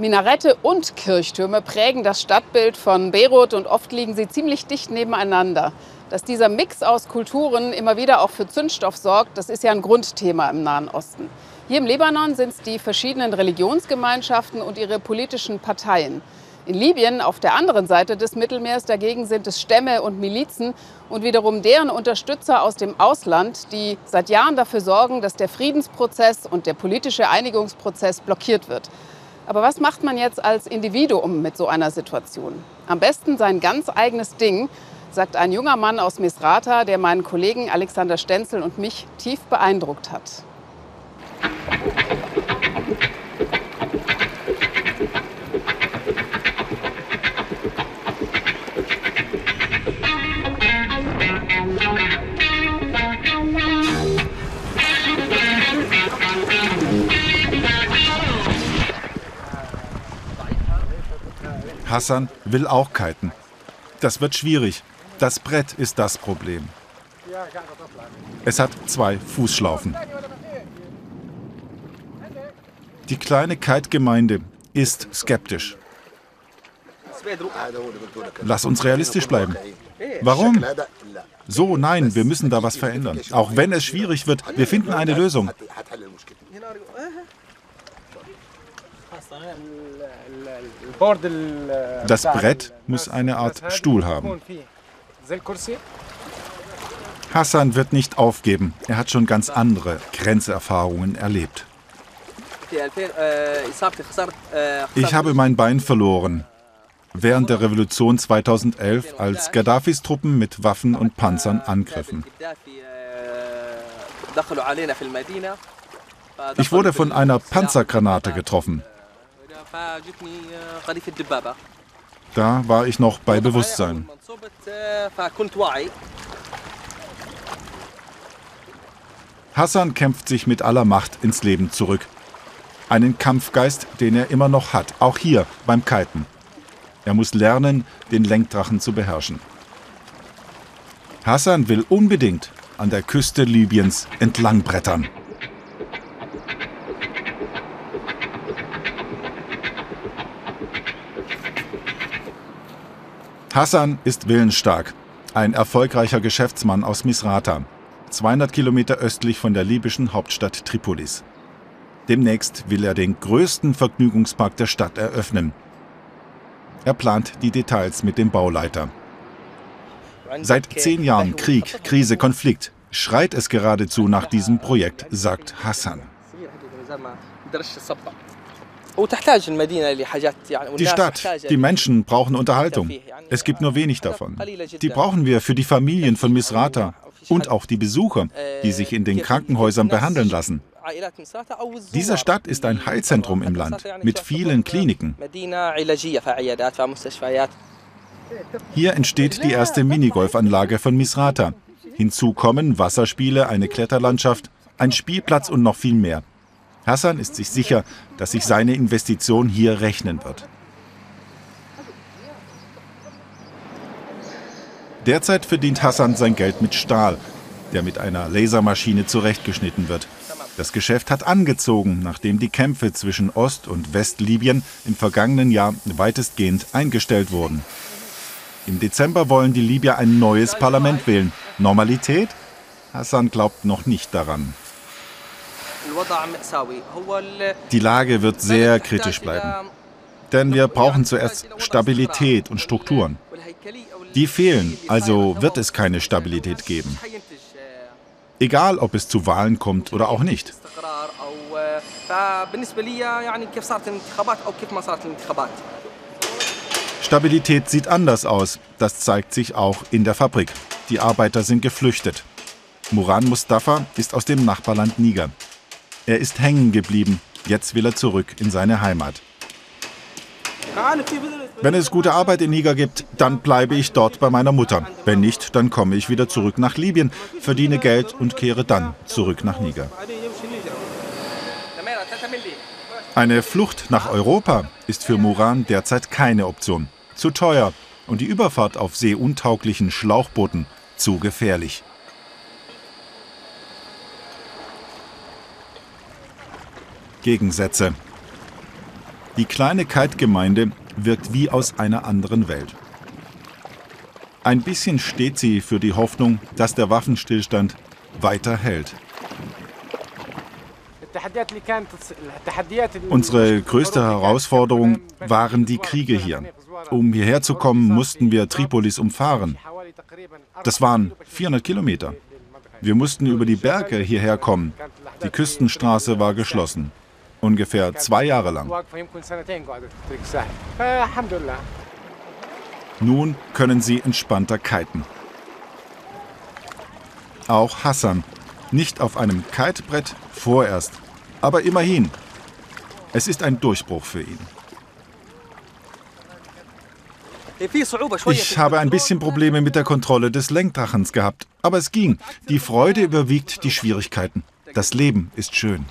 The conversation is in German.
Minarette und Kirchtürme prägen das Stadtbild von Beirut und oft liegen sie ziemlich dicht nebeneinander. Dass dieser Mix aus Kulturen immer wieder auch für Zündstoff sorgt, das ist ja ein Grundthema im Nahen Osten. Hier im Libanon sind es die verschiedenen Religionsgemeinschaften und ihre politischen Parteien. In Libyen, auf der anderen Seite des Mittelmeers, dagegen sind es Stämme und Milizen und wiederum deren Unterstützer aus dem Ausland, die seit Jahren dafür sorgen, dass der Friedensprozess und der politische Einigungsprozess blockiert wird. Aber was macht man jetzt als Individuum mit so einer Situation? Am besten sein ganz eigenes Ding, sagt ein junger Mann aus Misrata, der meinen Kollegen Alexander Stenzel und mich tief beeindruckt hat. Hassan will auch kiten. Das wird schwierig. Das Brett ist das Problem. Es hat zwei Fußschlaufen. Die kleine Kite-Gemeinde ist skeptisch. Lass uns realistisch bleiben. Warum? So, nein, wir müssen da was verändern. Auch wenn es schwierig wird, wir finden eine Lösung. Das Brett muss eine Art Stuhl haben. Hassan wird nicht aufgeben. Er hat schon ganz andere Grenzerfahrungen erlebt. Ich habe mein Bein verloren. Während der Revolution 2011, als Gaddafis Truppen mit Waffen und Panzern angriffen. Ich wurde von einer Panzergranate getroffen. Da war ich noch bei Bewusstsein. Hassan kämpft sich mit aller Macht ins Leben zurück. Einen Kampfgeist, den er immer noch hat, auch hier beim Kiten. Er muss lernen, den Lenkdrachen zu beherrschen. Hassan will unbedingt an der Küste Libyens entlangbrettern. Hassan ist willensstark, ein erfolgreicher Geschäftsmann aus Misrata, 200 Kilometer östlich von der libyschen Hauptstadt Tripolis. Demnächst will er den größten Vergnügungspark der Stadt eröffnen. Er plant die Details mit dem Bauleiter. Seit zehn Jahren Krieg, Krise, Konflikt schreit es geradezu nach diesem Projekt, sagt Hassan. Die Stadt, die Menschen brauchen Unterhaltung. Es gibt nur wenig davon. Die brauchen wir für die Familien von Misrata und auch die Besucher, die sich in den Krankenhäusern behandeln lassen. Diese Stadt ist ein Heilzentrum im Land mit vielen Kliniken. Hier entsteht die erste Minigolfanlage von Misrata. Hinzu kommen Wasserspiele, eine Kletterlandschaft, ein Spielplatz und noch viel mehr. Hassan ist sich sicher, dass sich seine Investition hier rechnen wird. Derzeit verdient Hassan sein Geld mit Stahl, der mit einer Lasermaschine zurechtgeschnitten wird. Das Geschäft hat angezogen, nachdem die Kämpfe zwischen Ost- und Westlibyen im vergangenen Jahr weitestgehend eingestellt wurden. Im Dezember wollen die Libyer ein neues Parlament wählen. Normalität? Hassan glaubt noch nicht daran. Die Lage wird sehr kritisch bleiben. Denn wir brauchen zuerst Stabilität und Strukturen. Die fehlen, also wird es keine Stabilität geben. Egal, ob es zu Wahlen kommt oder auch nicht. Stabilität sieht anders aus. Das zeigt sich auch in der Fabrik. Die Arbeiter sind geflüchtet. Muran Mustafa ist aus dem Nachbarland Niger. Er ist hängen geblieben. Jetzt will er zurück in seine Heimat. Wenn es gute Arbeit in Niger gibt, dann bleibe ich dort bei meiner Mutter. Wenn nicht, dann komme ich wieder zurück nach Libyen, verdiene Geld und kehre dann zurück nach Niger. Eine Flucht nach Europa ist für Muran derzeit keine Option. Zu teuer und die Überfahrt auf seeuntauglichen Schlauchbooten zu gefährlich. Gegensätze. Die kleine Kite-Gemeinde wirkt wie aus einer anderen Welt. Ein bisschen steht sie für die Hoffnung, dass der Waffenstillstand weiter hält. Unsere größte Herausforderung waren die Kriege hier. Um hierher zu kommen, mussten wir Tripolis umfahren. Das waren 400 Kilometer. Wir mussten über die Berge hierher kommen. Die Küstenstraße war geschlossen. Ungefähr zwei Jahre lang. Nun können sie entspannter kiten. Auch Hassan. Nicht auf einem Kitebrett, vorerst. Aber immerhin. Es ist ein Durchbruch für ihn. Ich habe ein bisschen Probleme mit der Kontrolle des Lenkdrachens gehabt, aber es ging. Die Freude überwiegt die Schwierigkeiten. Das Leben ist schön.